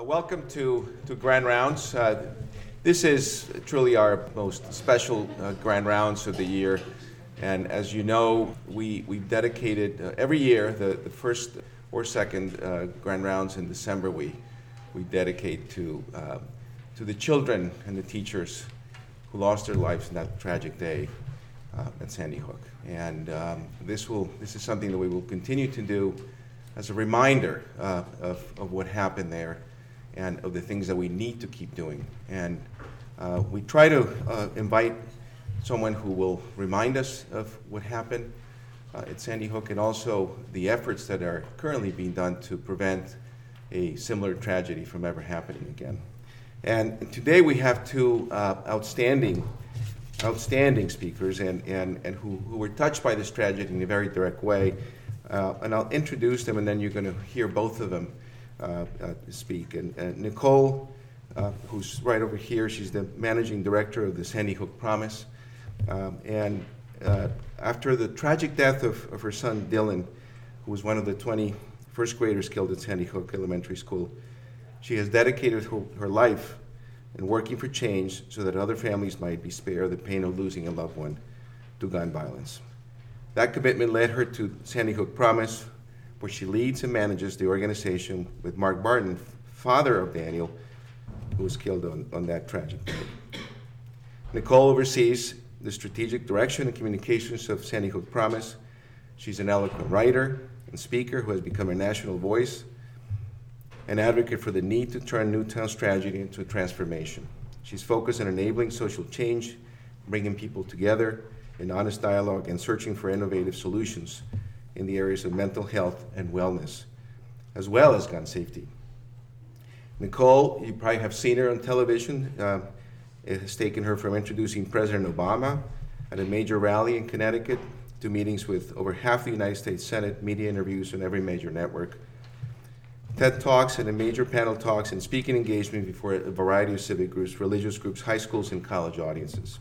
Uh, welcome to, to Grand Rounds. Uh, this is truly our most special uh, Grand Rounds of the year. And as you know, we, we've dedicated uh, every year, the, the first or second uh, Grand Rounds in December, we, we dedicate to, uh, to the children and the teachers who lost their lives in that tragic day at Sandy Hook. And um, this, will, this is something that we will continue to do as a reminder of, of what happened there and of the things that we need to keep doing. And uh, we try to uh, invite someone who will remind us of what happened uh, at Sandy Hook and also the efforts that are currently being done to prevent a similar tragedy from ever happening again. And today we have two uh, outstanding, outstanding speakers and, and, and who, who were touched by this tragedy in a very direct way. Uh, and I'll introduce them, and then you're going to hear both of them speak. And Nicole, uh, who's right over here, she's the managing director of the Sandy Hook Promise. Um, and after the tragic death of, of her son Dylan, who was one of the 20 first graders killed at Sandy Hook Elementary School, she has dedicated her, her life in working for change so that other families might be spared the pain of losing a loved one to gun violence. That commitment led her to Sandy Hook Promise, where she leads and manages the organization with Mark Barden, father of Daniel, who was killed on, on that tragic day. Nicole oversees the strategic direction and communications of Sandy Hook Promise. She's an eloquent writer and speaker who has become a national voice, an advocate for the need to turn Newtown's tragedy into a transformation. She's focused on enabling social change, bringing people together in honest dialogue, and searching for innovative solutions in the areas of mental health and wellness, as well as gun safety. Nicole, you probably have seen her on television. Uh, it has taken her from introducing President Obama at a major rally in Connecticut to meetings with over half the United States Senate, media interviews on every major network, TED Talks and a major panel talks and speaking engagement before a variety of civic groups, religious groups, high schools, and college audiences.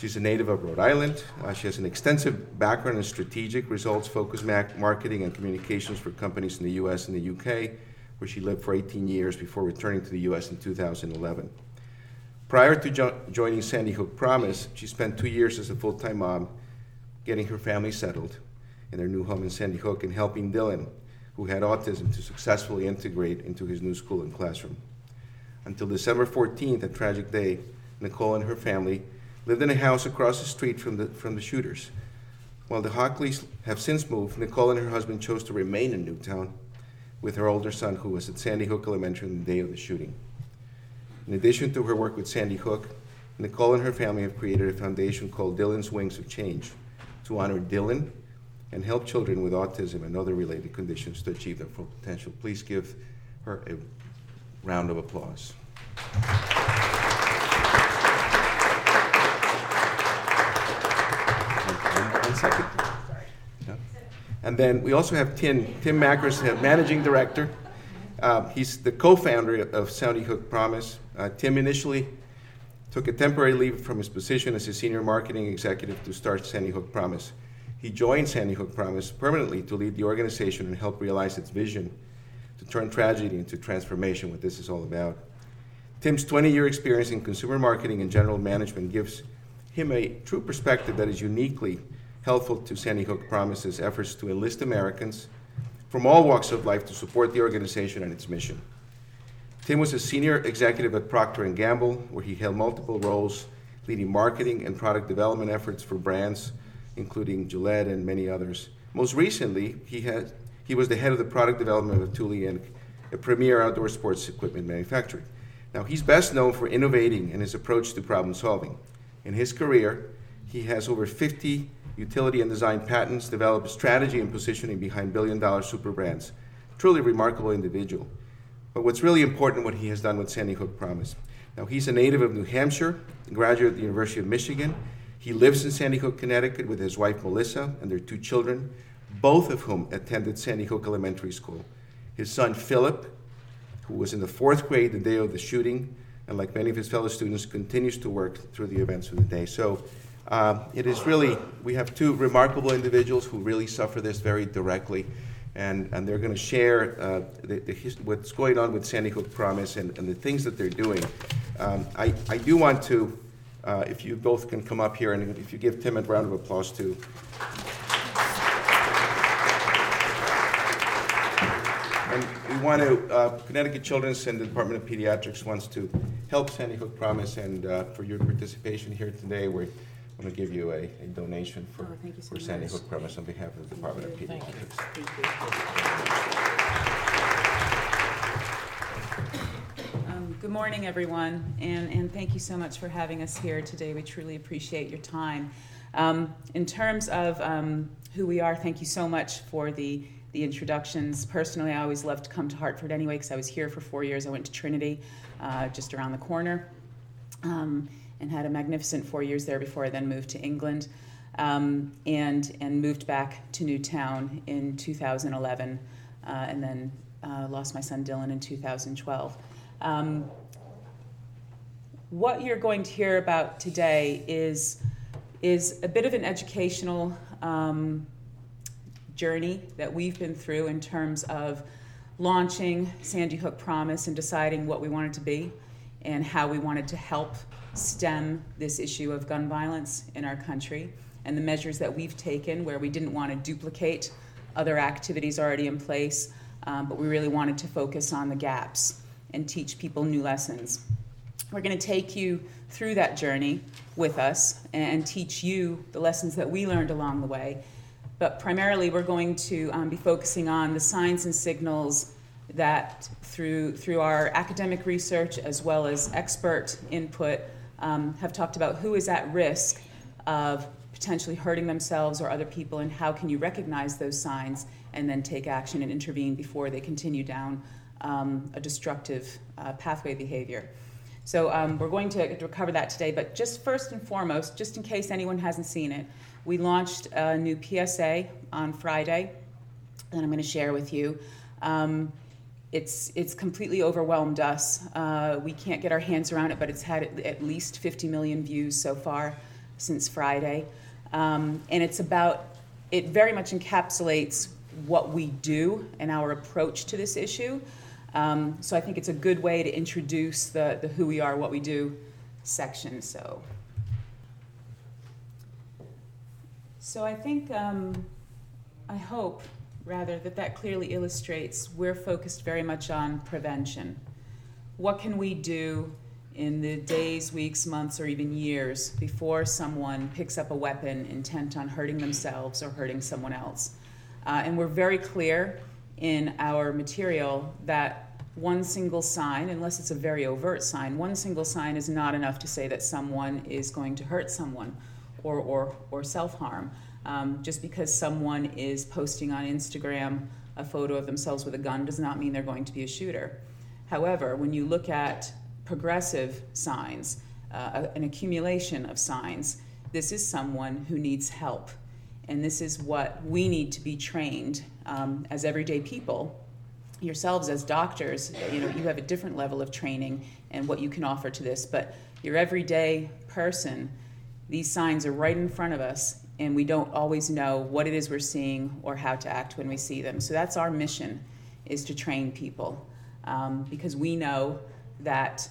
She's a native of Rhode Island. Uh, she has an extensive background in strategic, results focused marketing and communications for companies in the US and the UK, where she lived for 18 years before returning to the US in 2011. Prior to jo- joining Sandy Hook Promise, she spent two years as a full time mom getting her family settled in their new home in Sandy Hook and helping Dylan, who had autism, to successfully integrate into his new school and classroom. Until December 14th, a tragic day, Nicole and her family lived in a house across the street from the, from the shooters. While the Hockleys have since moved, Nicole and her husband chose to remain in Newtown with her older son, who was at Sandy Hook Elementary on the day of the shooting. In addition to her work with Sandy Hook, Nicole and her family have created a foundation called Dylan's Wings of Change to honor Dylan and help children with autism and other related conditions to achieve their full potential. Please give her a round of applause. Second. And then we also have Tim, Tim Makris, Managing Director. Uh, he's the co-founder of Sandy Hook Promise. Uh, Tim initially took a temporary leave from his position as a senior marketing executive to start Sandy Hook Promise. He joined Sandy Hook Promise permanently to lead the organization and help realize its vision to turn tragedy into transformation, what this is all about. Tim's 20 year experience in consumer marketing and general management gives him a true perspective that is uniquely helpful to Sandy Hook Promise's efforts to enlist Americans from all walks of life to support the organization and its mission. Tim was a senior executive at Procter & Gamble, where he held multiple roles leading marketing and product development efforts for brands including Gillette and many others. Most recently, he, had, he was the head of the product development of Thule Inc., a premier outdoor sports equipment manufacturer. Now, he's best known for innovating in his approach to problem solving. In his career, he has over 50 utility and design patents, developed strategy and positioning behind billion dollar super brands. Truly remarkable individual. But what's really important, what he has done with Sandy Hook Promise. Now, he's a native of New Hampshire, graduate of the University of Michigan. He lives in Sandy Hook, Connecticut with his wife Melissa and their two children, both of whom attended Sandy Hook Elementary School. His son Philip, who was in the fourth grade the day of the shooting, and like many of his fellow students, continues to work through the events of the day. So um, it is really, we have two remarkable individuals who really suffer this very directly. and, and they're going to share uh, the, the what's going on with Sandy Hook Promise and, and the things that they're doing. Um, I, I do want to, uh, if you both can come up here and if you give Tim a round of applause too. And we want to, uh, Connecticut Children's and the Department of Pediatrics wants to help Sandy Hook Promise, and uh, for your participation here today, we're going to give you a, a donation for, Oh, thank you so for Sandy much. Hook Promise on behalf of the Department of Thank you. Pediatrics. Um, Good morning, everyone, and, and thank you so much for having us here today. We truly appreciate your time. Um, in terms of um, who we are, thank you so much for the, the introductions. Personally, I always loved to come to Hartford anyway because I was here for four years. I went to Trinity, uh, just around the corner, um, and had a magnificent four years there before I then moved to England. Um, and, and moved back to Newtown in 2011, uh, and then uh, lost my son Dylan in 2012. Um, what you're going to hear about today is, is a bit of an educational um, journey that we've been through in terms of launching Sandy Hook Promise and deciding what we wanted to be and how we wanted to help stem this issue of gun violence in our country and the measures that we've taken where we didn't want to duplicate other activities already in place, um, but we really wanted to focus on the gaps and teach people new lessons. We're going to take you through that journey with us and teach you the lessons that we learned along the way. But primarily, we're going to um, be focusing on the signs and signals that, through, through our academic research as well as expert input, um, have talked about who is at risk of potentially hurting themselves or other people, and how can you recognize those signs and then take action and intervene before they continue down um, a destructive uh, pathway behavior. So um, we're going to, cover that today, but just first and foremost, just in case anyone hasn't seen it, we launched a new PSA on Friday that I'm going to share with you. Um, it's, it's completely overwhelmed us. Uh, we can't get our hands around it, but it's had at, least 50 million views so far since Friday. Um, and it's about, it very much encapsulates what we do and our approach to this issue. Um, so I think it's a good way to introduce the, the who we are, what we do section. So, so I think, um, I hope rather that that clearly illustrates we're focused very much on prevention. What can we do in the days, weeks, months, or even years before someone picks up a weapon intent on hurting themselves or hurting someone else? Uh, and we're very clear in our material that one single sign, unless it's a very overt sign, one single sign is not enough to say that someone is going to hurt someone or, or, or self harm. Um, just because someone is posting on Instagram a photo of themselves with a gun does not mean they're going to be a shooter. However, when you look at progressive signs, uh, an accumulation of signs, this is someone who needs help. And this is what we need to be trained um, as everyday people. Yourselves as doctors, you know, you have a different level of training and what you can offer to this, but your everyday person, these signs are right in front of us, and we don't always know what it is we're seeing or how to act when we see them. So that's our mission, is to train people, um, because we know that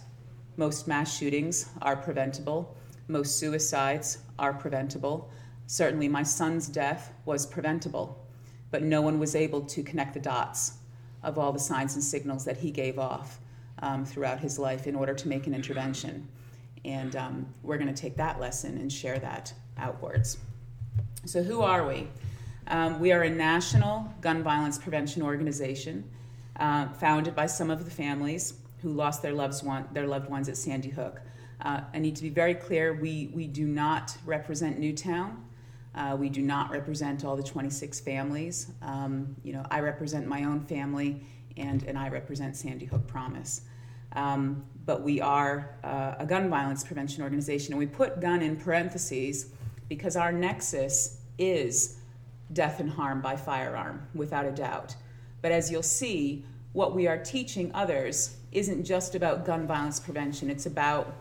most mass shootings are preventable, most suicides are preventable. Certainly, my son's death was preventable, but no one was able to connect the dots of all the signs and signals that he gave off um, throughout his life in order to make an intervention. And um, we're going to take that lesson and share that outwards. So, who are we? Um, we are a national gun violence prevention organization uh, founded by some of the families who lost their loved, one, their loved ones at Sandy Hook. Uh, I need to be very clear we, we do not represent Newtown. Uh, we do not represent all the 26 families. Um, you know, I represent my own family, and, and I represent Sandy Hook Promise. Um, but we are uh, a gun violence prevention organization, and we put gun in parentheses because our nexus is death and harm by firearm, without a doubt. But as you'll see, what we are teaching others isn't just about gun violence prevention, it's about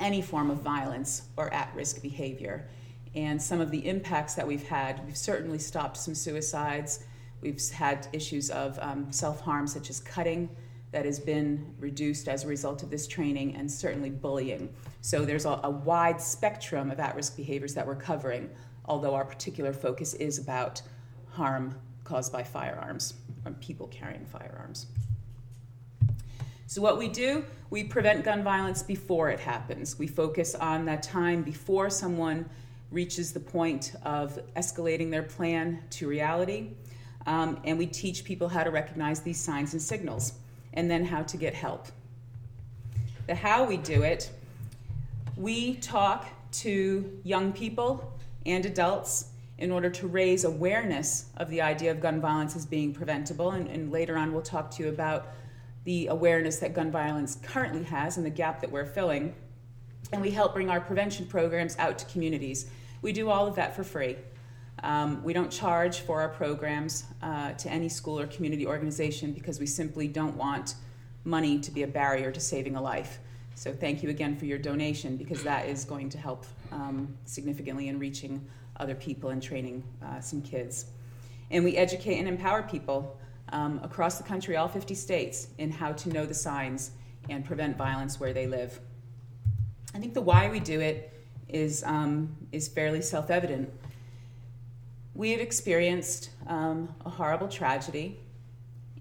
any form of violence or at risk behavior. And some of the impacts that we've had, we've certainly stopped some suicides, We've had issues of um, self harm, such as cutting, that has been reduced as a result of this training, and certainly bullying. So there's a, a wide spectrum of at risk behaviors that we're covering, although our particular focus is about harm caused by firearms or people carrying firearms. So, what we do, we prevent gun violence before it happens. We focus on that time before someone reaches the point of escalating their plan to reality. Um, and we teach people how to recognize these signs and signals and then how to get help. The how we do it, we talk to young people and adults in order to raise awareness of the idea of gun violence as being preventable. And, and, later on, we'll talk to you about the awareness that gun violence currently has and the gap that we're filling. And we help bring our prevention programs out to communities. We do all of that for free. Um, we don't charge for our programs uh, to any school or community organization because we simply don't want money to be a barrier to saving a life. So, thank you again for your donation because that is going to help um, significantly in reaching other people and training uh, some kids. And we educate and empower people um, across the country, all 50 states, in how to know the signs and prevent violence where they live. I think the why we do it is, um, is fairly self evident. We have experienced um, a horrible tragedy,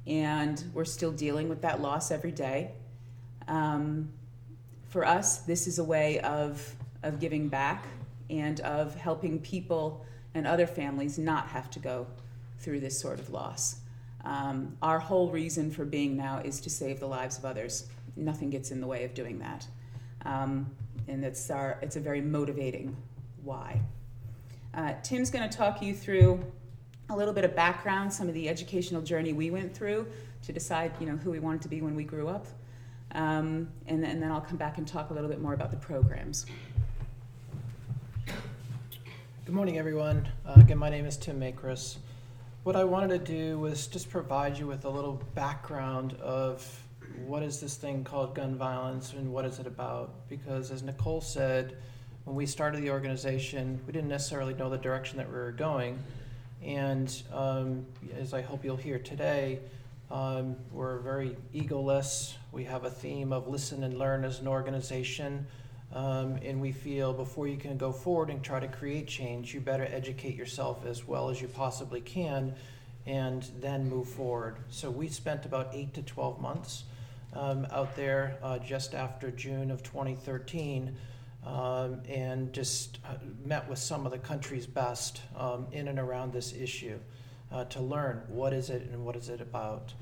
and we're still dealing with that loss every day. Um, for us, this is a way of, of giving back and of helping people and other families not have to go through this sort of loss. Um, our whole reason for being now is to save the lives of others. Nothing gets in the way of doing that. Um, and it's, our, it's a very motivating why. Uh, Tim's going to talk you through a little bit of background, some of the educational journey we went through to decide, you know, who we wanted to be when we grew up. Um, and, and then I'll come back and talk a little bit more about the programs. Good morning, everyone. Uh, again, my name is Tim Makris. What I wanted to do was just provide you with a little background of what is this thing called gun violence and what is it about? Because as Nicole said, when we started the organization, we didn't necessarily know the direction that we were going. And um, as I hope you'll hear today, um, we're very egoless. We have a theme of listen and learn as an organization. Um, and we feel before you can go forward and try to create change, you better educate yourself as well as you possibly can and then move forward. So we spent about eight to 12 months um, out there uh, just after June of 2013 um, and just uh, met with some of the country's best um, in and around this issue uh, to learn what is it and what is it about.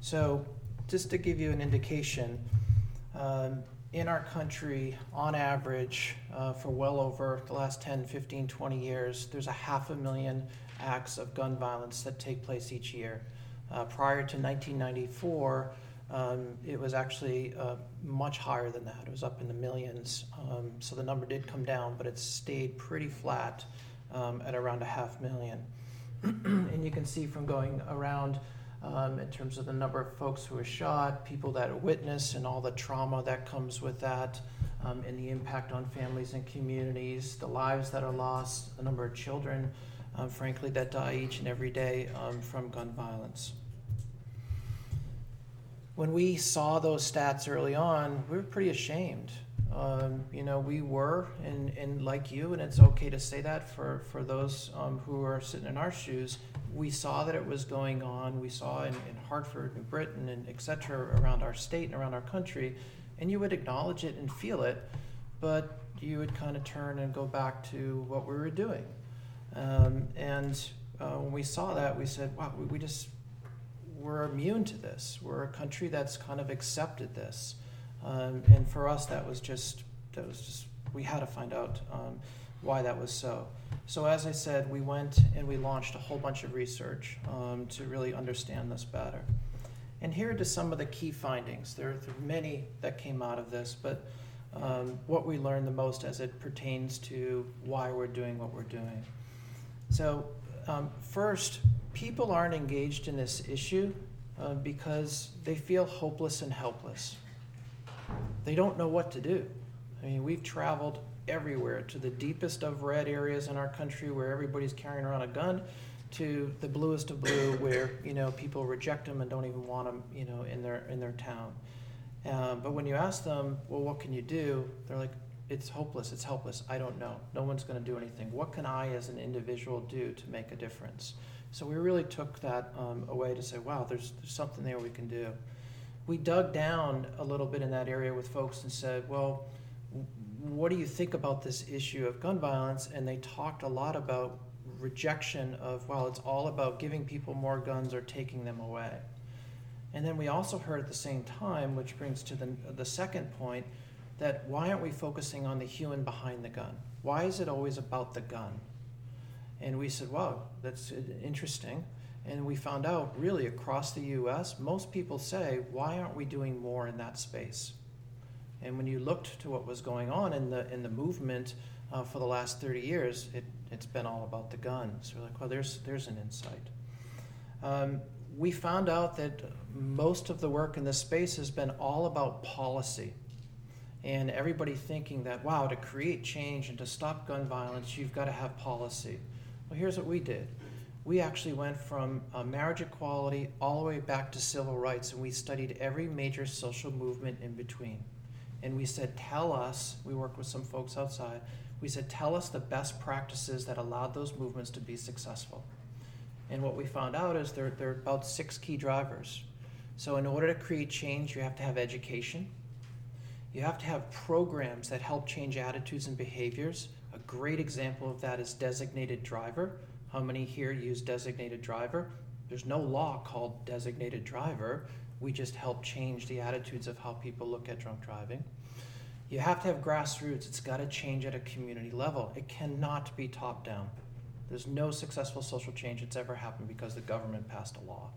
So just to give you an indication, um, in our country, on average, uh, for well over the last 10, 15, 20 years, there's a half a million acts of gun violence that take place each year. Uh, prior to 1994, um, it was actually uh, much higher than that. It was up in the millions. Um, so the number did come down, but it stayed pretty flat um, at around a half million. and you can see from going around um, in terms of the number of folks who were shot, people that are witness, and all the trauma that comes with that, um, and the impact on families and communities, the lives that are lost, the number of children, um, frankly, that die each and every day um, from gun violence. When we saw those stats early on, we were pretty ashamed. Um, you know, we were, and, and like you, and it's okay to say that for, for those um, who are sitting in our shoes, we saw that it was going on. We saw in, in Hartford New Britain and et cetera around our state and around our country, and you would acknowledge it and feel it, but you would kind of turn and go back to what we were doing. Um, and uh, when we saw that, we said, wow, we, we just, we're immune to this. We're a country that's kind of accepted this. Um, and for us, that was just, that was just, we had to find out um, why that was so. So, as I said, we went and we launched a whole bunch of research um, to really understand this better. And here are just some of the key findings. There are many that came out of this, but um, what we learned the most as it pertains to why we're doing what we're doing. So, um, first, people aren't engaged in this issue uh, because they feel hopeless and helpless. They don't know what to do. I mean, we've traveled everywhere to the deepest of red areas in our country where everybody's carrying around a gun to the bluest of blue, where you know people reject them and don't even want them, you know, in their in their town. Um, but when you ask them, well, what can you do? They're like, it's hopeless, it's helpless. I don't know. No one's going to do anything. What can I, as an individual, do to make a difference? So we really took that um, away to say, wow, there's, there's something there we can do. We dug down a little bit in that area with folks and said, well, what do you think about this issue of gun violence? And they talked a lot about rejection of, well, it's all about giving people more guns or taking them away. And then we also heard at the same time, which brings to the, the second point, that why aren't we focusing on the human behind the gun? Why is it always about the gun? And we said, wow, that's interesting. And we found out really across the US, most people say, why aren't we doing more in that space? And when you looked to what was going on in the, in the movement uh, for the last 30 years, it, it's been all about the gun. So we're like, well, there's, there's an insight. Um, we found out that most of the work in this space has been all about policy. And everybody thinking that, wow, to create change and to stop gun violence, you've got to have policy. Well, here's what we did. We actually went from uh, marriage equality all the way back to civil rights, and we studied every major social movement in between. And we said, tell us, we worked with some folks outside, we said, tell us the best practices that allowed those movements to be successful. And what we found out is there, there are about six key drivers. So, in order to create change, you have to have education. You have to have programs that help change attitudes and behaviors. A great example of that is designated driver. How many here use designated driver? There's no law called designated driver. We just help change the attitudes of how people look at drunk driving. You have to have grassroots. It's got to change at a community level. It cannot be top down. There's no successful social change that's ever happened because the government passed a law.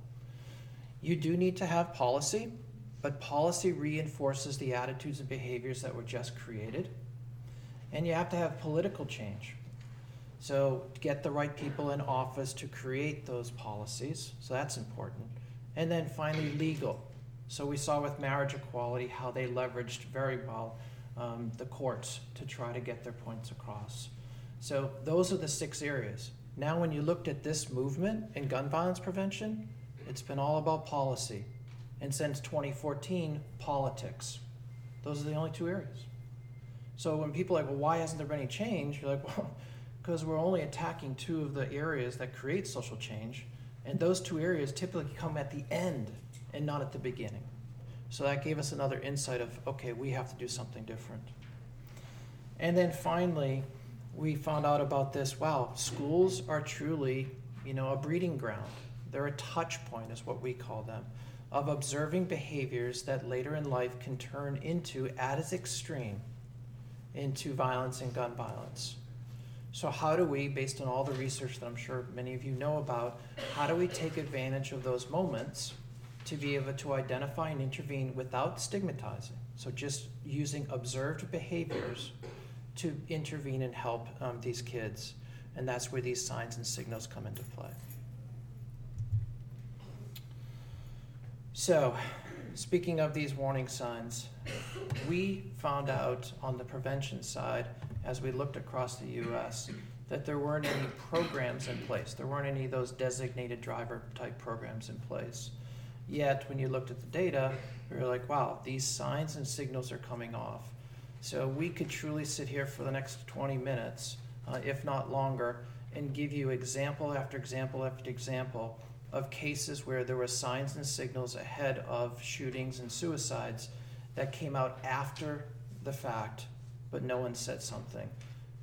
You do need to have policy, but policy reinforces the attitudes and behaviors that were just created. And you have to have political change. So, get the right people in office to create those policies. So, that's important. And then finally, legal. So, we saw with marriage equality how they leveraged very well um, the courts to try to get their points across. So those are the six areas. Now, when you looked at this movement in gun violence prevention, it's been all about policy. And since 2014, politics. Those are the only two areas. So when people are like, well, why hasn't there been any change? You're like, well, because we're only attacking two of the areas that create social change. And those two areas typically come at the end and not at the beginning. So that gave us another insight of, okay, we have to do something different. And then finally, we found out about this wow, schools are truly, you know, a breeding ground. They're a touch point, is what we call them, of observing behaviors that later in life can turn into, at its extreme, into violence and gun violence. So, how do we, based on all the research that I'm sure many of you know about, how do we take advantage of those moments to be able to identify and intervene without stigmatizing? So, just using observed behaviors to intervene and help um, these kids. And that's where these signs and signals come into play. So, speaking of these warning signs, we found out on the prevention side, as we looked across the US, that there weren't any programs in place. There weren't any of those designated driver type programs in place. Yet, when you looked at the data, we were like, wow, these signs and signals are coming off. So we could truly sit here for the next 20 minutes, uh, if not longer, and give you example after example after example of cases where there were signs and signals ahead of shootings and suicides that came out after the fact, but no one said something.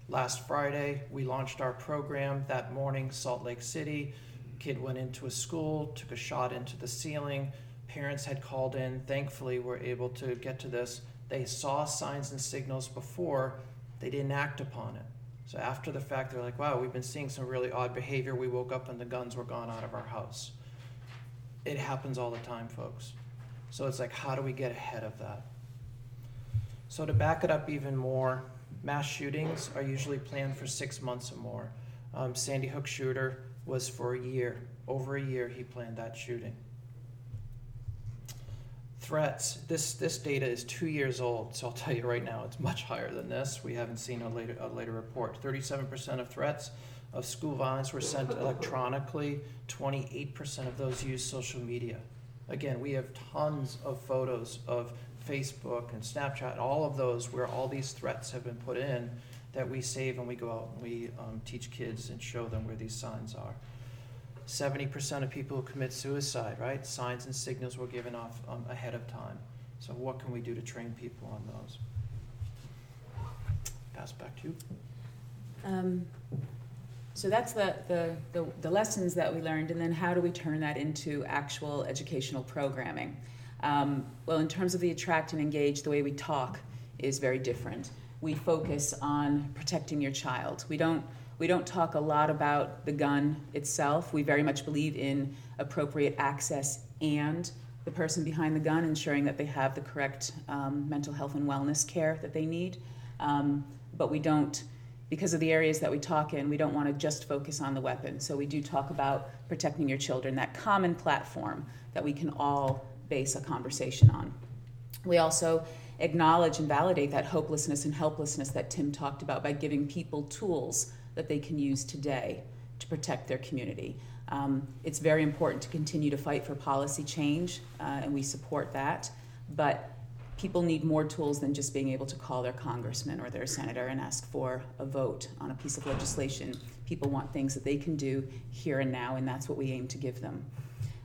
Last Friday, we launched our program. That morning, Salt Lake City, kid went into a school, took a shot into the ceiling. Parents had called in. Thankfully, we're able to get to this they saw signs and signals before, they didn't act upon it. So after the fact, they're like, wow, we've been seeing some really odd behavior. We woke up and the guns were gone out of our house. It happens all the time, folks. So it's like, how do we get ahead of that? So to back it up even more, mass shootings are usually planned for six months or more. Um, Sandy Hook shooter was for a year. Over a year, he planned that shooting threats, this, this data is two years old, so I'll tell you right now, it's much higher than this. We haven't seen a later, a later report. 37% of threats of school violence were sent electronically. 28% of those used social media. Again, we have tons of photos of Facebook and Snapchat, all of those where all these threats have been put in that we save and we go out and we um, teach kids and show them where these signs are. 70% of people who commit suicide, right? Signs and signals were given off um, ahead of time. So, what can we do to train people on those? Pass back to you. Um, so that's the, the, the, the lessons that we learned, and then how do we turn that into actual educational programming? Um, well, in terms of the attract and engage, the way we talk is very different. We focus on protecting your child. We don't, we don't talk a lot about the gun itself. We very much believe in appropriate access and the person behind the gun, ensuring that they have the correct um, mental health and wellness care that they need. Um, but we don't because of the areas that we talk in, we don't want to just focus on the weapon. So we do talk about protecting your children, that common platform that we can all base a conversation on. We also acknowledge and validate that hopelessness and helplessness that Tim talked about by giving people tools that they can use today to protect their community. Um, it's very important to continue to fight for policy change, uh, and we support that. But people need more tools than just being able to call their congressman or their senator and ask for a vote on a piece of legislation. People want things that they can do here and now, and that's what we aim to give them.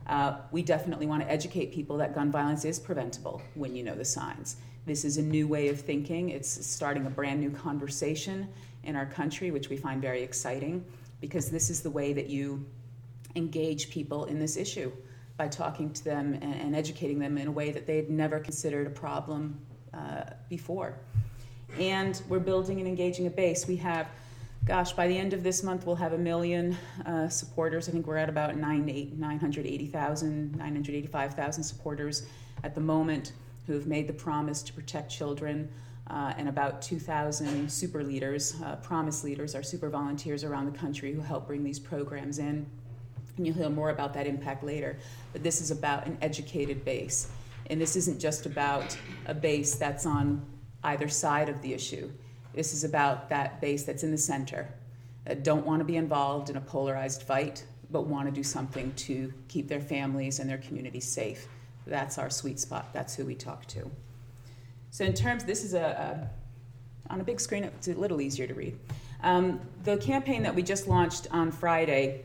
Uh, we definitely want to educate people that gun violence is preventable when you know the signs. This is a new way of thinking. It's starting a brand new conversation in our country, which we find very exciting because this is the way that you engage people in this issue by talking to them and, educating them in a way that they had never considered a problem uh, before. And we're building and engaging a base. We have, gosh, by the end of this month, we'll have a million uh, supporters. I think we're at about 980,000, 985,000 supporters at the moment who have made the promise to protect children. Uh, and about 2,000 super leaders, uh, promise leaders, our super volunteers around the country who help bring these programs in. And you'll hear more about that impact later. But this is about an educated base. And this isn't just about a base that's on either side of the issue. This is about that base that's in the center, that don't want to be involved in a polarized fight, but want to do something to keep their families and their communities safe. That's our sweet spot. That's who we talk to. So, in terms, this is a, a on a big screen, it's a little easier to read. Um, the campaign that we just launched on Friday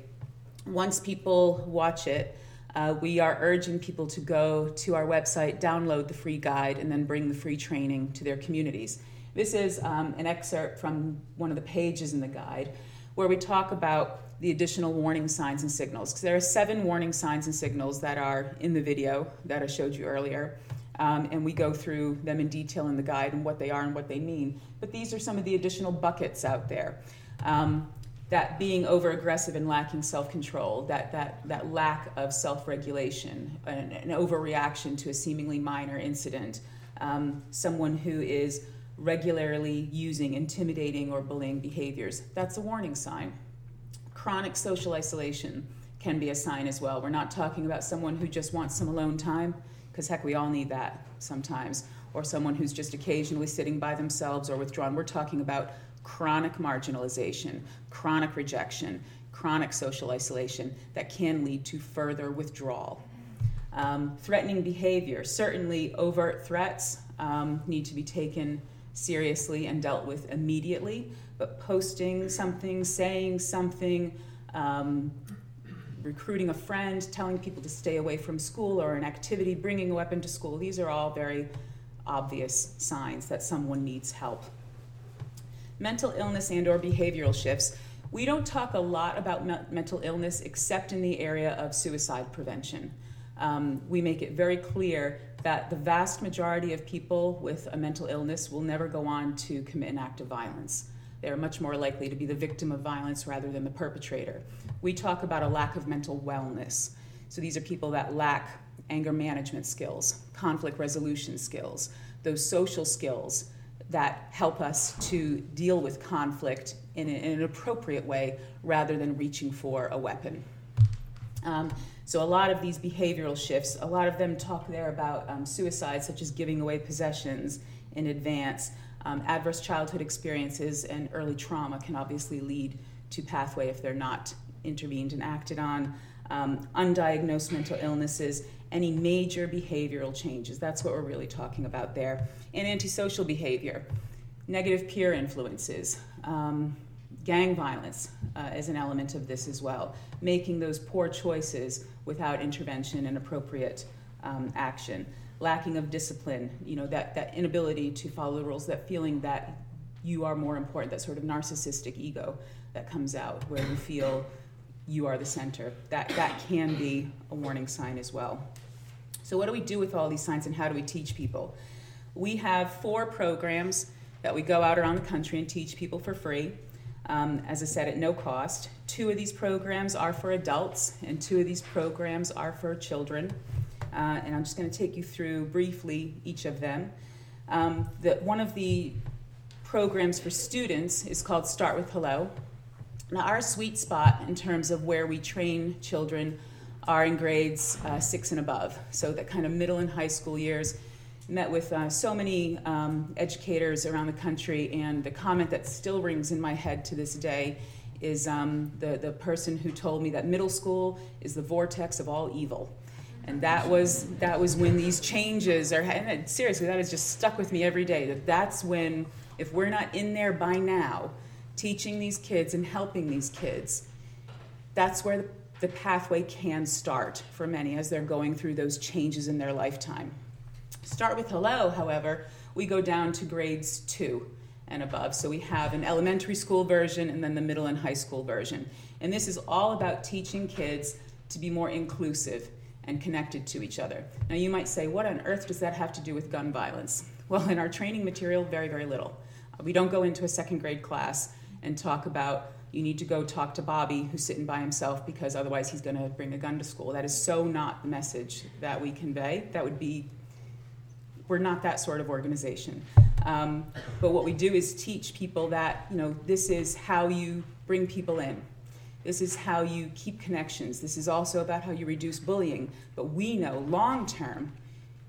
once people watch it, uh, we are urging people to go to our website, download the free guide, and then bring the free training to their communities. This is um, an excerpt from one of the pages in the guide where we talk about the additional warning signs and signals. Because there are seven warning signs and signals that are in the video that I showed you earlier. Um, and we go through them in detail in the guide and what they are and what they mean. But these are some of the additional buckets out there. Um, that being over aggressive and lacking self control, that, that, that lack of self regulation, an, an, overreaction to a seemingly minor incident, um, someone who is regularly using intimidating or bullying behaviors, that's a warning sign. Chronic social isolation can be a sign as well. We're not talking about someone who just wants some alone time, because heck, we all need that sometimes, or someone who's just occasionally sitting by themselves or withdrawn. We're talking about chronic marginalization, chronic rejection, chronic social isolation that can lead to further withdrawal. Um, threatening behavior, certainly overt threats um, need to be taken seriously and dealt with immediately, but posting something, saying something, um, recruiting a friend, telling people to stay away from school or an activity, bringing a weapon to school, these are all very obvious signs that someone needs help. Mental illness and or behavioral shifts. We don't talk a lot about me- mental illness except in the area of suicide prevention. Um, we make it very clear that the vast majority of people with a mental illness will never go on to commit an act of violence. They're much more likely to be the victim of violence rather than the perpetrator. We talk about a lack of mental wellness. So these are people that lack anger management skills conflict resolution skills those social skills that help us to deal with conflict in, an appropriate way rather than reaching for a weapon. Um, so, a lot of these behavioral shifts, a lot of them talk there about um, suicide, such as giving away possessions in advance. Um, adverse childhood experiences and early trauma can obviously lead to pathway if they're not intervened and acted on, um, undiagnosed mental illnesses, any major behavioral changes. That's what we're really talking about there. And antisocial behavior, negative peer influences, um, gang violence uh, is an element of this as well. Making those poor choices without intervention and appropriate um, action. Lacking of discipline, you know, that, that inability to follow the rules, that feeling that you are more important, that sort of narcissistic ego that comes out where you feel you are the center. That, that can be a warning sign as well. So, what do we do with all these signs and how do we teach people? We have four programs that we go out around the country and teach people for free. Um, as I said, at no cost. Two of these programs are for adults, and two of these programs are for children. Uh, and I'm just going to take you through briefly each of them. Um, the, one of the programs for students is called Start with Hello. Now, our sweet spot in terms of where we train children are in grades uh, six and above, so that kind of middle and high school years. Met with uh, so many um, educators around the country, and the comment that still rings in my head to this day is um, the, the person who told me that middle school is the vortex of all evil. And that was, that was when these changes are, and seriously, that has just stuck with me every day. That that's when, if we're not in there by now, teaching these kids and helping these kids, that's where the, the pathway can start for many as they're going through those changes in their lifetime. Start with hello, however, we go down to grades two and above. So we have an elementary school version and then the middle and high school version. And this is all about teaching kids to be more inclusive and connected to each other. Now you might say, what on earth does that have to do with gun violence? Well, in our training material, very, very little. Uh, we don't go into a second grade class and talk about you need to go talk to Bobby who's sitting by himself because otherwise he's going to bring a gun to school. That is so not the message that we convey. That would be, we're not that sort of organization. Um, but what we do is teach people that, you know, this is how you bring people in. This is how you keep connections. This is also about how you reduce bullying. But we know long term,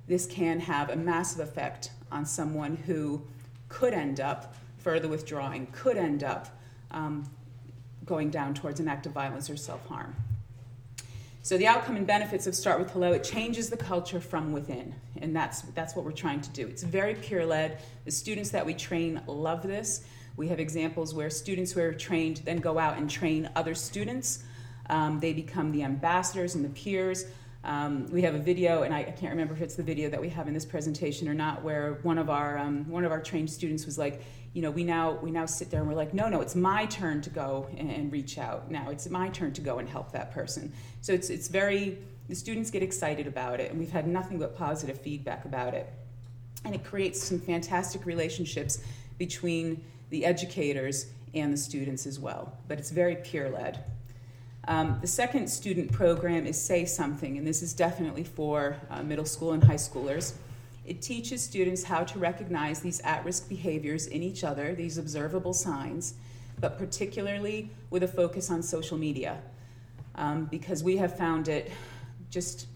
this can have a massive effect on someone who could end up further withdrawing could end up um, going down towards an act of violence or self harm. So the outcome and benefits of Start with Hello, it changes the culture from within. And that's, that's what we're trying to do. It's very peer led. The students that we train love this. We have examples where students who are trained then go out and train other students. Um, they become the ambassadors and the peers. Um, we have a video, and I, I, can't remember if it's the video that we have in this presentation or not, where one of our um, one of our trained students was like, you know, we now we now sit there and we're like, no, no, it's my turn to go and, and reach out. Now it's my turn to go and help that person. So it's it's very the students get excited about it, and we've had nothing but positive feedback about it, and it creates some fantastic relationships between the educators and the students as well. But it's very peer led. Um, the second student program is Say Something, and this is definitely for uh, middle school and high schoolers. It teaches students how to recognize these at risk behaviors in each other, these observable signs, but particularly with a focus on social media. Um, because we have found it just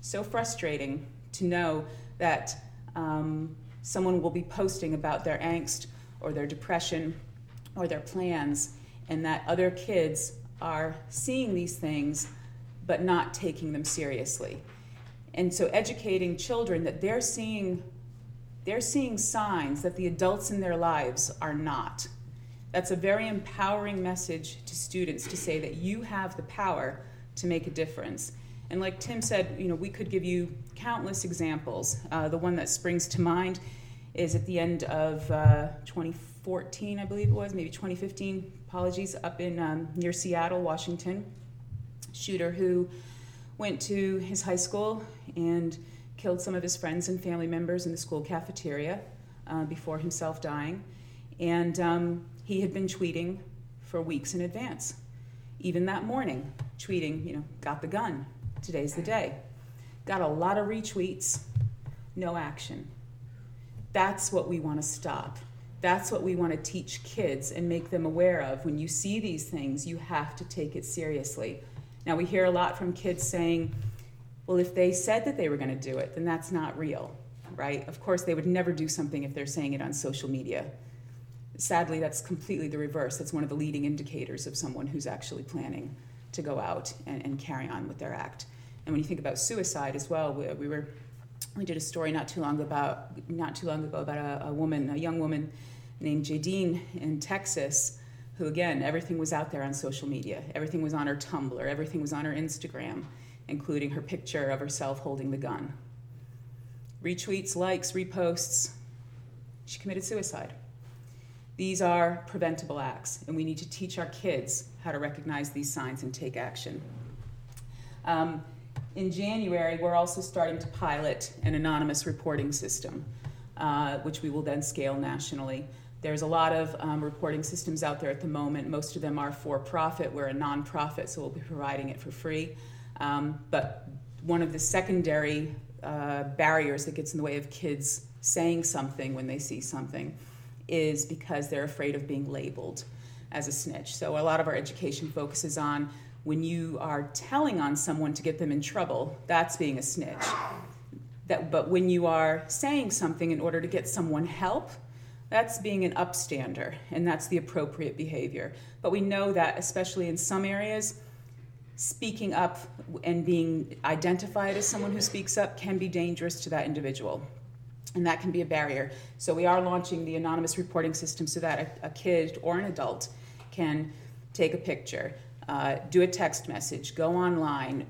so frustrating to know that um, someone will be posting about their angst or their depression or their plans, and that other kids are seeing these things but not taking them seriously. And so educating children that they're seeing they're seeing signs that the adults in their lives are not. That's a very empowering message to students to say that you have the power to make a difference. And like Tim said, you know, we could give you countless examples. Uh, the one that springs to mind is at the end of uh, 2014, I believe it was, maybe 2015. Apologies, up in um, near Seattle, Washington. Shooter who went to his high school and killed some of his friends and family members in the school cafeteria uh, before himself dying. And um, he had been tweeting for weeks in advance. Even that morning, tweeting, you know, got the gun. Today's the day. Got a lot of retweets, no action. That's what we want to stop. That's what we want to teach kids and make them aware of. When you see these things, you have to take it seriously. Now, we hear a lot from kids saying, well, if they said that they were going to do it, then that's not real, right? Of course, they would never do something if they're saying it on social media. Sadly, that's completely the reverse. That's one of the leading indicators of someone who's actually planning to go out and, and carry on with their act. And when you think about suicide as well, we, we were we did a story not too long about not too long ago about a, a woman, a young woman named Jadine in Texas, who again everything was out there on social media. Everything was on her Tumblr. Everything was on her Instagram, including her picture of herself holding the gun. Retweets, likes, reposts. She committed suicide. These are preventable acts, and we need to teach our kids how to recognize these signs and take action. Um, in January, we're also starting to pilot an anonymous reporting system, uh, which we will then scale nationally. There's a lot of um, reporting systems out there at the moment. Most of them are for profit. We're a nonprofit, so we'll be providing it for free. Um, but one of the secondary uh, barriers that gets in the way of kids saying something when they see something is because they're afraid of being labeled as a snitch. So a lot of our education focuses on when you are telling on someone to get them in trouble, that's being a snitch. That, but when you are saying something in order to get someone help, that's being an upstander, and that's the appropriate behavior. But we know that, especially in some areas, speaking up and being identified as someone who speaks up can be dangerous to that individual and that can be a barrier. So we are launching the anonymous reporting system so that a, a kid or an adult can take a picture, uh, do a text message, go online.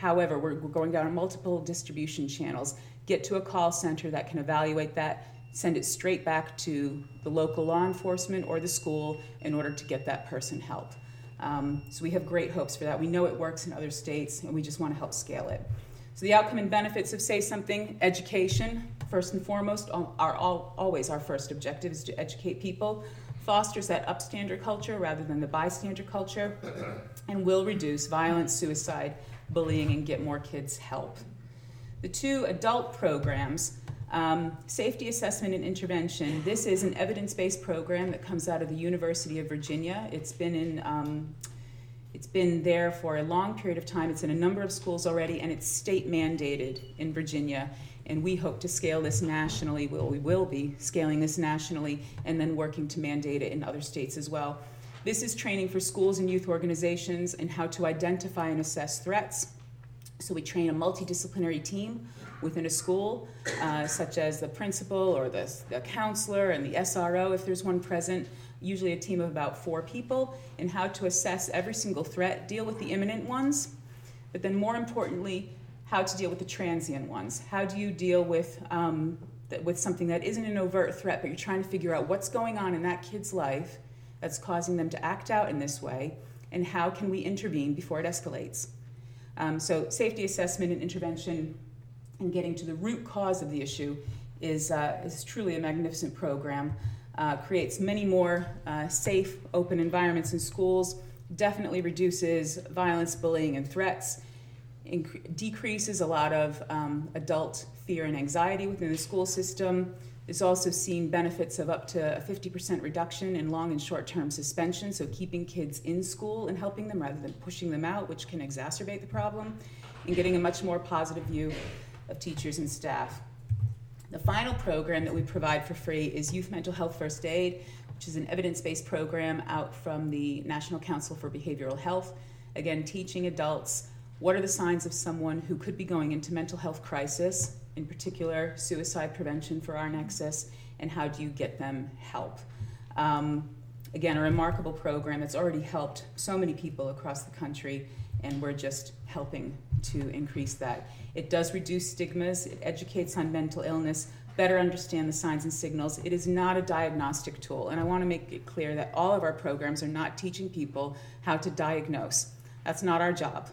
However, we're, we're going down multiple distribution channels. Get to a call center that can evaluate that, send it straight back to the local law enforcement or the school in order to get that person help. Um, so we have great hopes for that. We know it works in other states, and we just want to help scale it. So the outcome and benefits of Say Something education, first and foremost, are all, always our first objective is to educate people, fosters that upstander culture rather than the bystander culture, and will reduce violence, suicide, bullying, and get more kids help. The two adult programs, um, Safety Assessment and Intervention, this is an evidence based program that comes out of the University of Virginia. It's been in um, it's been there for a long period of time. It's in a number of schools already, and it's state mandated in Virginia. And we hope to scale this nationally. Well, we will be scaling this nationally and then working to mandate it in other states as well. This is training for schools and youth organizations and how to identify and assess threats. So we train a multidisciplinary team within a school, uh, such as the principal or the, the counselor and the SRO, if there's one present, usually a team of about four people, in how to assess every single threat, deal with the imminent ones, but then more importantly, how to deal with the transient ones. How do you deal with um, with something that isn't an overt threat, but you're trying to figure out what's going on in that kid's life that's causing them to act out in this way, and how can we intervene before it escalates? Um, so, safety assessment and intervention and getting to the root cause of the issue is, uh, is truly a magnificent program uh, creates many more uh, safe, open environments in schools, definitely reduces violence, bullying, and threats, inc- decreases a lot of um, adult fear and anxiety within the school system. There's also seen benefits of up to a 50% reduction in long and short term suspension, so keeping kids in school and helping them rather than pushing them out, which can exacerbate the problem, and getting a much more positive view of teachers and staff. The final program that we provide for free is Youth Mental Health First Aid, which is an evidence based program out from the National Council for Behavioral Health. Again, teaching adults what are the signs of someone who could be going into mental health crisis, in particular suicide prevention for our nexus, and how do you get them help. Um, again, a remarkable program that's already helped so many people across the country, and we're just helping to increase that. It does reduce stigmas, it educates on mental illness, better understand the signs and signals. It is not a diagnostic tool, and I want to make it clear that all of our programs are not teaching people how to diagnose. That's not our job.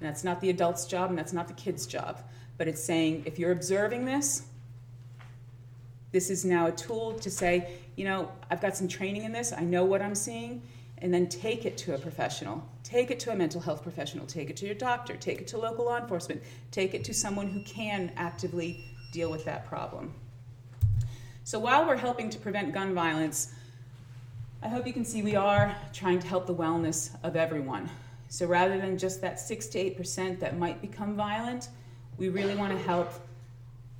And that's not the adult's job, and that's not the kid's job. But it's saying if you're observing this, this is now a tool to say, you know, I've got some training in this, I know what I'm seeing, and then take it to a professional. Take it to a mental health professional. Take it to your doctor. Take it to local law enforcement. Take it to someone who can actively deal with that problem. So while we're helping to prevent gun violence, I hope you can see we are trying to help the wellness of everyone. So rather than just that 6 to 8% that might become violent, we really want to help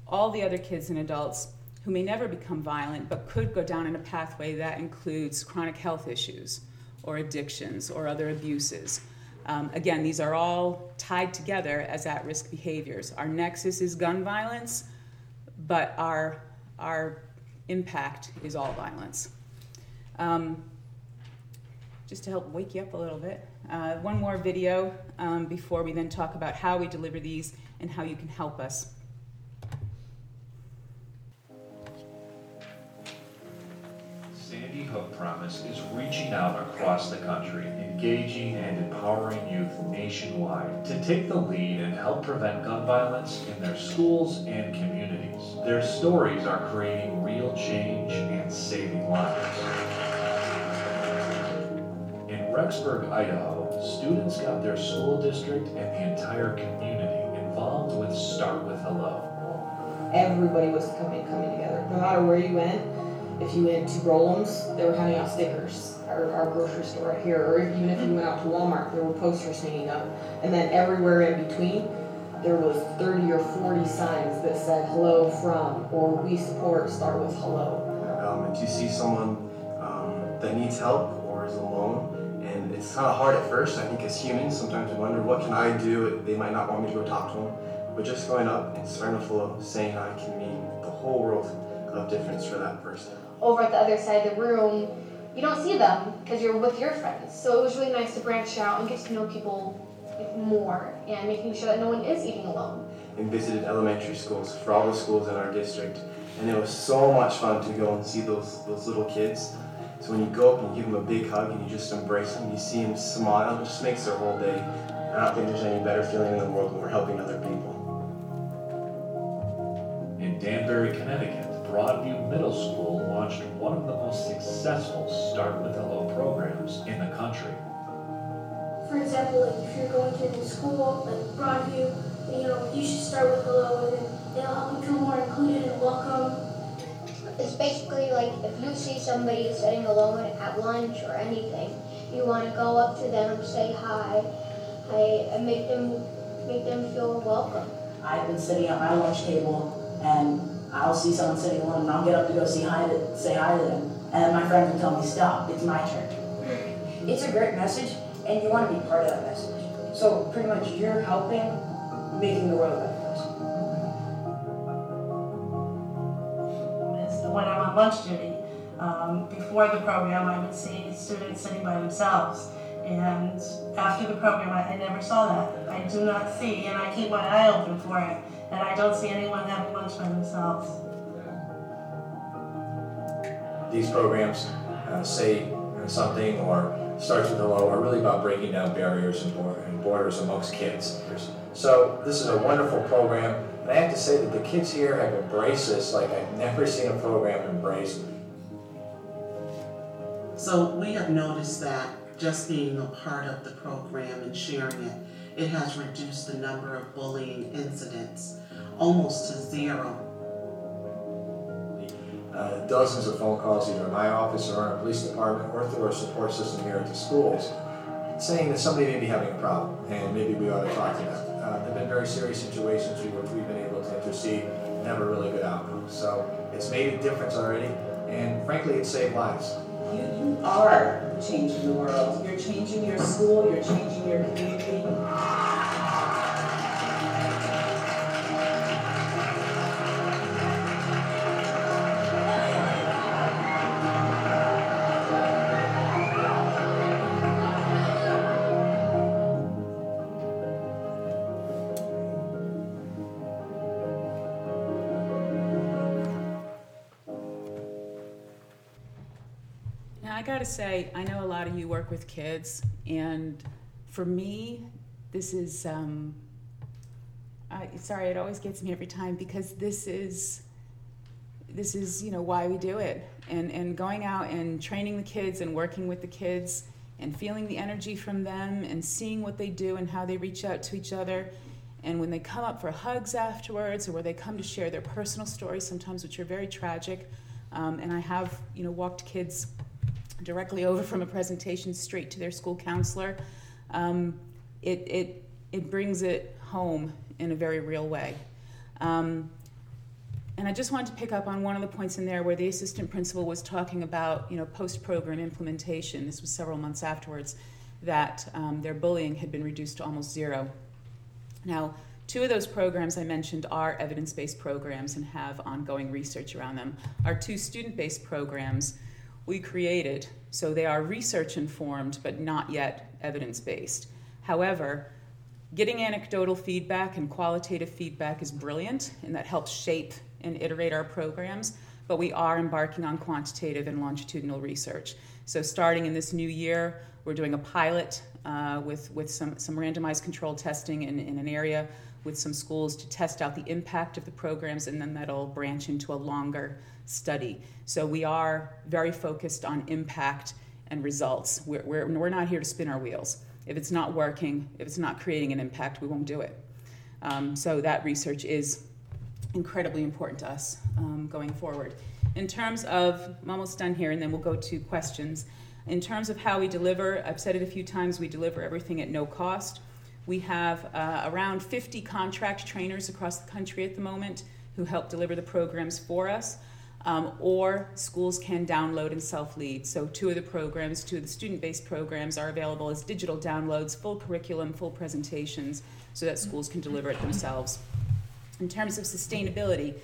all the other kids and adults who may never become violent but could go down in a pathway that includes chronic health issues or addictions or other abuses. Um, again, these are all tied together as at risk behaviors. Our nexus is gun violence, but our, our impact is all violence. Um, just to help wake you up a little bit, uh, one more video um, before we then talk about how we deliver these and how you can help us. Sandy Hook Promise is reaching out across the country, engaging and empowering youth nationwide to take the lead and help prevent gun violence in their schools and communities. Their stories are creating real change and saving lives. In Rexburg, Idaho, students got their school district and the entire community involved with Start With Hello. Everybody was coming coming together. No matter where you went, if you went to Rollins, they were handing out stickers. Our, our grocery store right here, or even if you went out to Walmart, there were posters hanging up. And then everywhere in between, there was 30 or 40 signs that said hello from or we support start with hello. Um, if you see someone um, that needs help or is alone, and it's kind of hard at first, I think as humans, sometimes we wonder, what can I do? They might not want me to go talk to them. But just going up and starting to flow, saying I can mean the whole world of difference for that person. Over at the other side of the room, you don't see them because you're with your friends. So it was really nice to branch out and get to know people more and making sure that no one is eating alone. And visited elementary schools for all the schools in our district. And it was so much fun to go and see those, those little kids. So when you go up and you give them a big hug and you just embrace them, you see them smile, it just makes their whole day. I don't think there's any better feeling in the world when we're helping other people. In Danbury, Connecticut, Broadview Middle School launched one of the most successful Start With Hello programs in the country. For example, like if you're going to a new school, like Broadview, you know, you should start with hello and then it'll help you feel more included and welcome. It's basically like if you see somebody sitting alone at lunch or anything, you want to go up to them, say hi, hi, and make them make them feel welcome. I've been sitting at my lunch table and I'll see someone sitting alone and I'll get up to go say hi to say hi to them. And then my friend will tell me, stop, it's my turn. It's a great message and you want to be part of that message. So pretty much you're helping making the world better When I'm on lunch duty, um, before the program I would see students sitting by themselves. And after the program, I, I never saw that. I do not see, and I keep my eye open for it and I don't see anyone having lunch by themselves. These programs uh, say something or starts with hello are really about breaking down barriers and borders amongst kids. So this is a wonderful program, and I have to say that the kids here have embraced this like I've never seen a program embraced. So we have noticed that just being a part of the program and sharing it it has reduced the number of bullying incidents almost to zero. Uh, dozens of phone calls either in my office or in our police department or through our support system here at the schools saying that somebody may be having a problem and maybe we ought to talk to them. Uh, there have been very serious situations where we've been and have a really good outcome. So it's made a difference already and frankly it saved lives. You, you are changing the world. You're changing your school, you're changing your community. Say, I know a lot of you work with kids, and for me, this is. Um, sorry, it always gets me every time because this is. This is, you know, why we do it, and and going out and training the kids and working with the kids and feeling the energy from them and seeing what they do and how they reach out to each other. And when they come up for hugs afterwards, or where they come to share their personal stories, sometimes which are very tragic, um, and I have, you know, walked kids directly over from a presentation straight to their school counselor. Um, it, it, it brings it home in a very real way. Um, and I just wanted to pick up on one of the points in there where the assistant principal was talking about, you know, post-program implementation. This was several months afterwards that um, their bullying had been reduced to almost zero. Now, two of those programs I mentioned are evidence-based programs and have ongoing research around them. Our two student-based programs we created, so they are research-informed but not yet evidence-based. However, getting anecdotal feedback and qualitative feedback is brilliant, and that helps shape and iterate our programs, but we are embarking on quantitative and longitudinal research. So, starting in this new year, we're doing a pilot uh, with, with some, some randomized controlled testing in, in an area with some schools to test out the impact of the programs, and then that'll branch into a longer study. So, we are very focused on impact and results. We're, we're, we're not here to spin our wheels. If it's not working, if it's not creating an impact, we won't do it. Um, so, that research is incredibly important to us um, going forward. In terms of, I'm almost done here, and then we'll go to questions. In terms of how we deliver, I've said it a few times, we deliver everything at no cost. We have uh, around 50 contract trainers across the country at the moment who help deliver the programs for us. Um, or schools can download and self lead. So, two of the programs, two of the student based programs, are available as digital downloads, full curriculum, full presentations, so that schools can deliver it themselves. In terms of sustainability,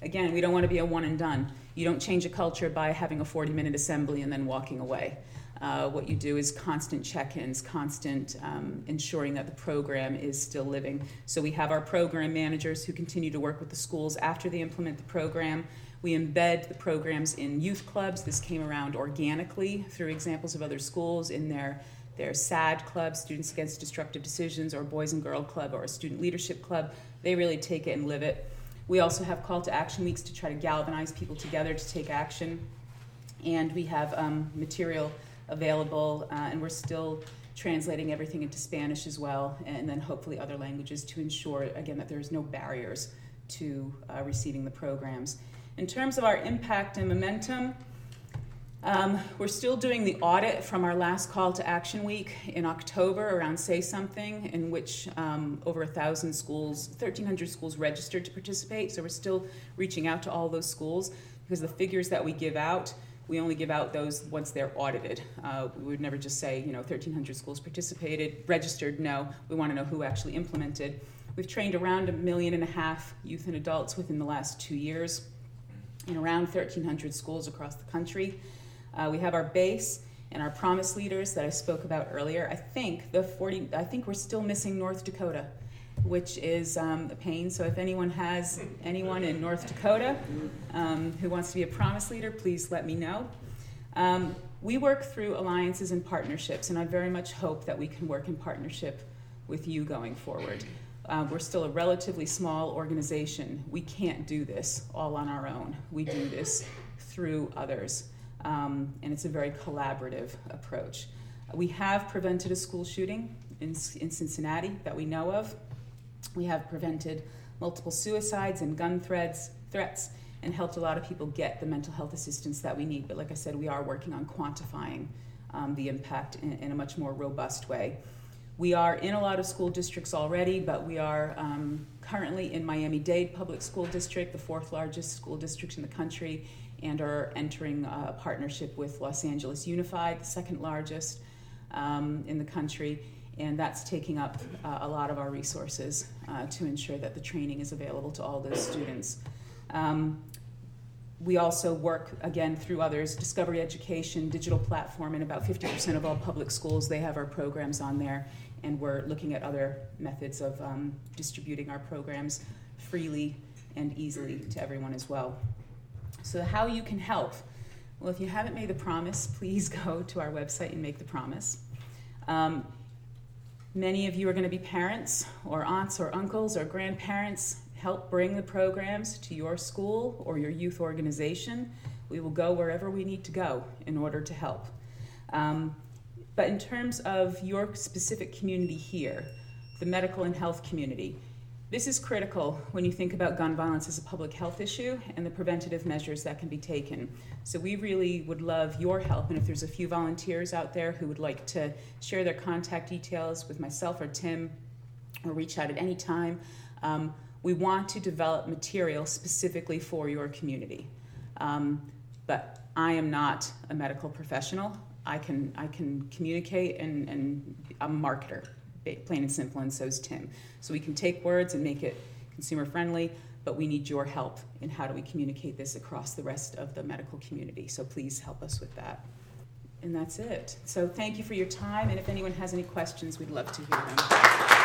again, we don't want to be a one and done. You don't change a culture by having a 40 minute assembly and then walking away. Uh, what you do is constant check ins, constant um, ensuring that the program is still living. So we have our program managers who continue to work with the schools after they implement the program. We embed the programs in youth clubs. This came around organically through examples of other schools in their their SADD club, Students Against Destructive Decisions, or Boys and Girl Club, or a Student Leadership Club. They really take it and live it. We also have call to action weeks to try to galvanize people together to take action. And we have um, material available, uh, and we're still translating everything into Spanish as well, and then hopefully other languages to ensure, again, that there's no barriers to uh, receiving the programs. In terms of our impact and momentum, um, we're still doing the audit from our last call to action week in October around Say Something, in which um, over a thousand schools, 1,300 schools registered to participate. So we're still reaching out to all those schools because the figures that we give out, we only give out those once they're audited. Uh, we would never just say, you know, 1,300 schools participated, registered. No, we want to know who actually implemented. We've trained around a million and a half youth and adults within the last two years in around 1,300 schools across the country. Uh, we have our base and our promise leaders that I spoke about earlier. I think the 40, I think we're still missing North Dakota, which is um, a pain. So if anyone has anyone in North Dakota um, who wants to be a promise leader, please let me know. Um, we work through alliances and partnerships, and I very much hope that we can work in partnership with you going forward. Uh, we're still a relatively small organization. We can't do this all on our own. We do this through others um, and it's a very collaborative approach. We have prevented a school shooting in, in Cincinnati that we know of. We have prevented multiple suicides and gun threats, threats and helped a lot of people get the mental health assistance that we need. But like I said, we are working on quantifying um, the impact in, in, a much more robust way. We are in a lot of school districts already, but we are um, currently in Miami Dade Public School District, the fourth largest school district in the country, and are entering a partnership with Los Angeles Unified, the second largest um, in the country. And that's taking up uh, a lot of our resources uh, to ensure that the training is available to all those students. Um, we also work again through others discovery education digital platform in about 50% of all public schools they have our programs on there and we're looking at other methods of um, distributing our programs freely and easily to everyone as well so, how you can help? Well, if you haven't made the promise, please go to our website and make the promise. Um, many of you are going to be parents, or aunts, or uncles, or grandparents. Help bring the programs to your school or your youth organization. We will go wherever we need to go in order to help. Um, but in terms of your specific community here, the medical and health community, this is critical when you think about gun violence as a public health issue and the preventative measures that can be taken. So, we really would love your help. And if there's a few volunteers out there who would like to share their contact details with myself or Tim or reach out at any time, um, We want to develop material specifically for your community. Um, but I am not a medical professional. I can, I can communicate and, and I'm a marketer, plain and simple, and so is Tim. So we can take words and make it consumer friendly, but we need your help in how do we communicate this across the rest of the medical community. So please help us with that. And that's it. So thank you for your time, and if anyone has any questions, we'd love to hear them.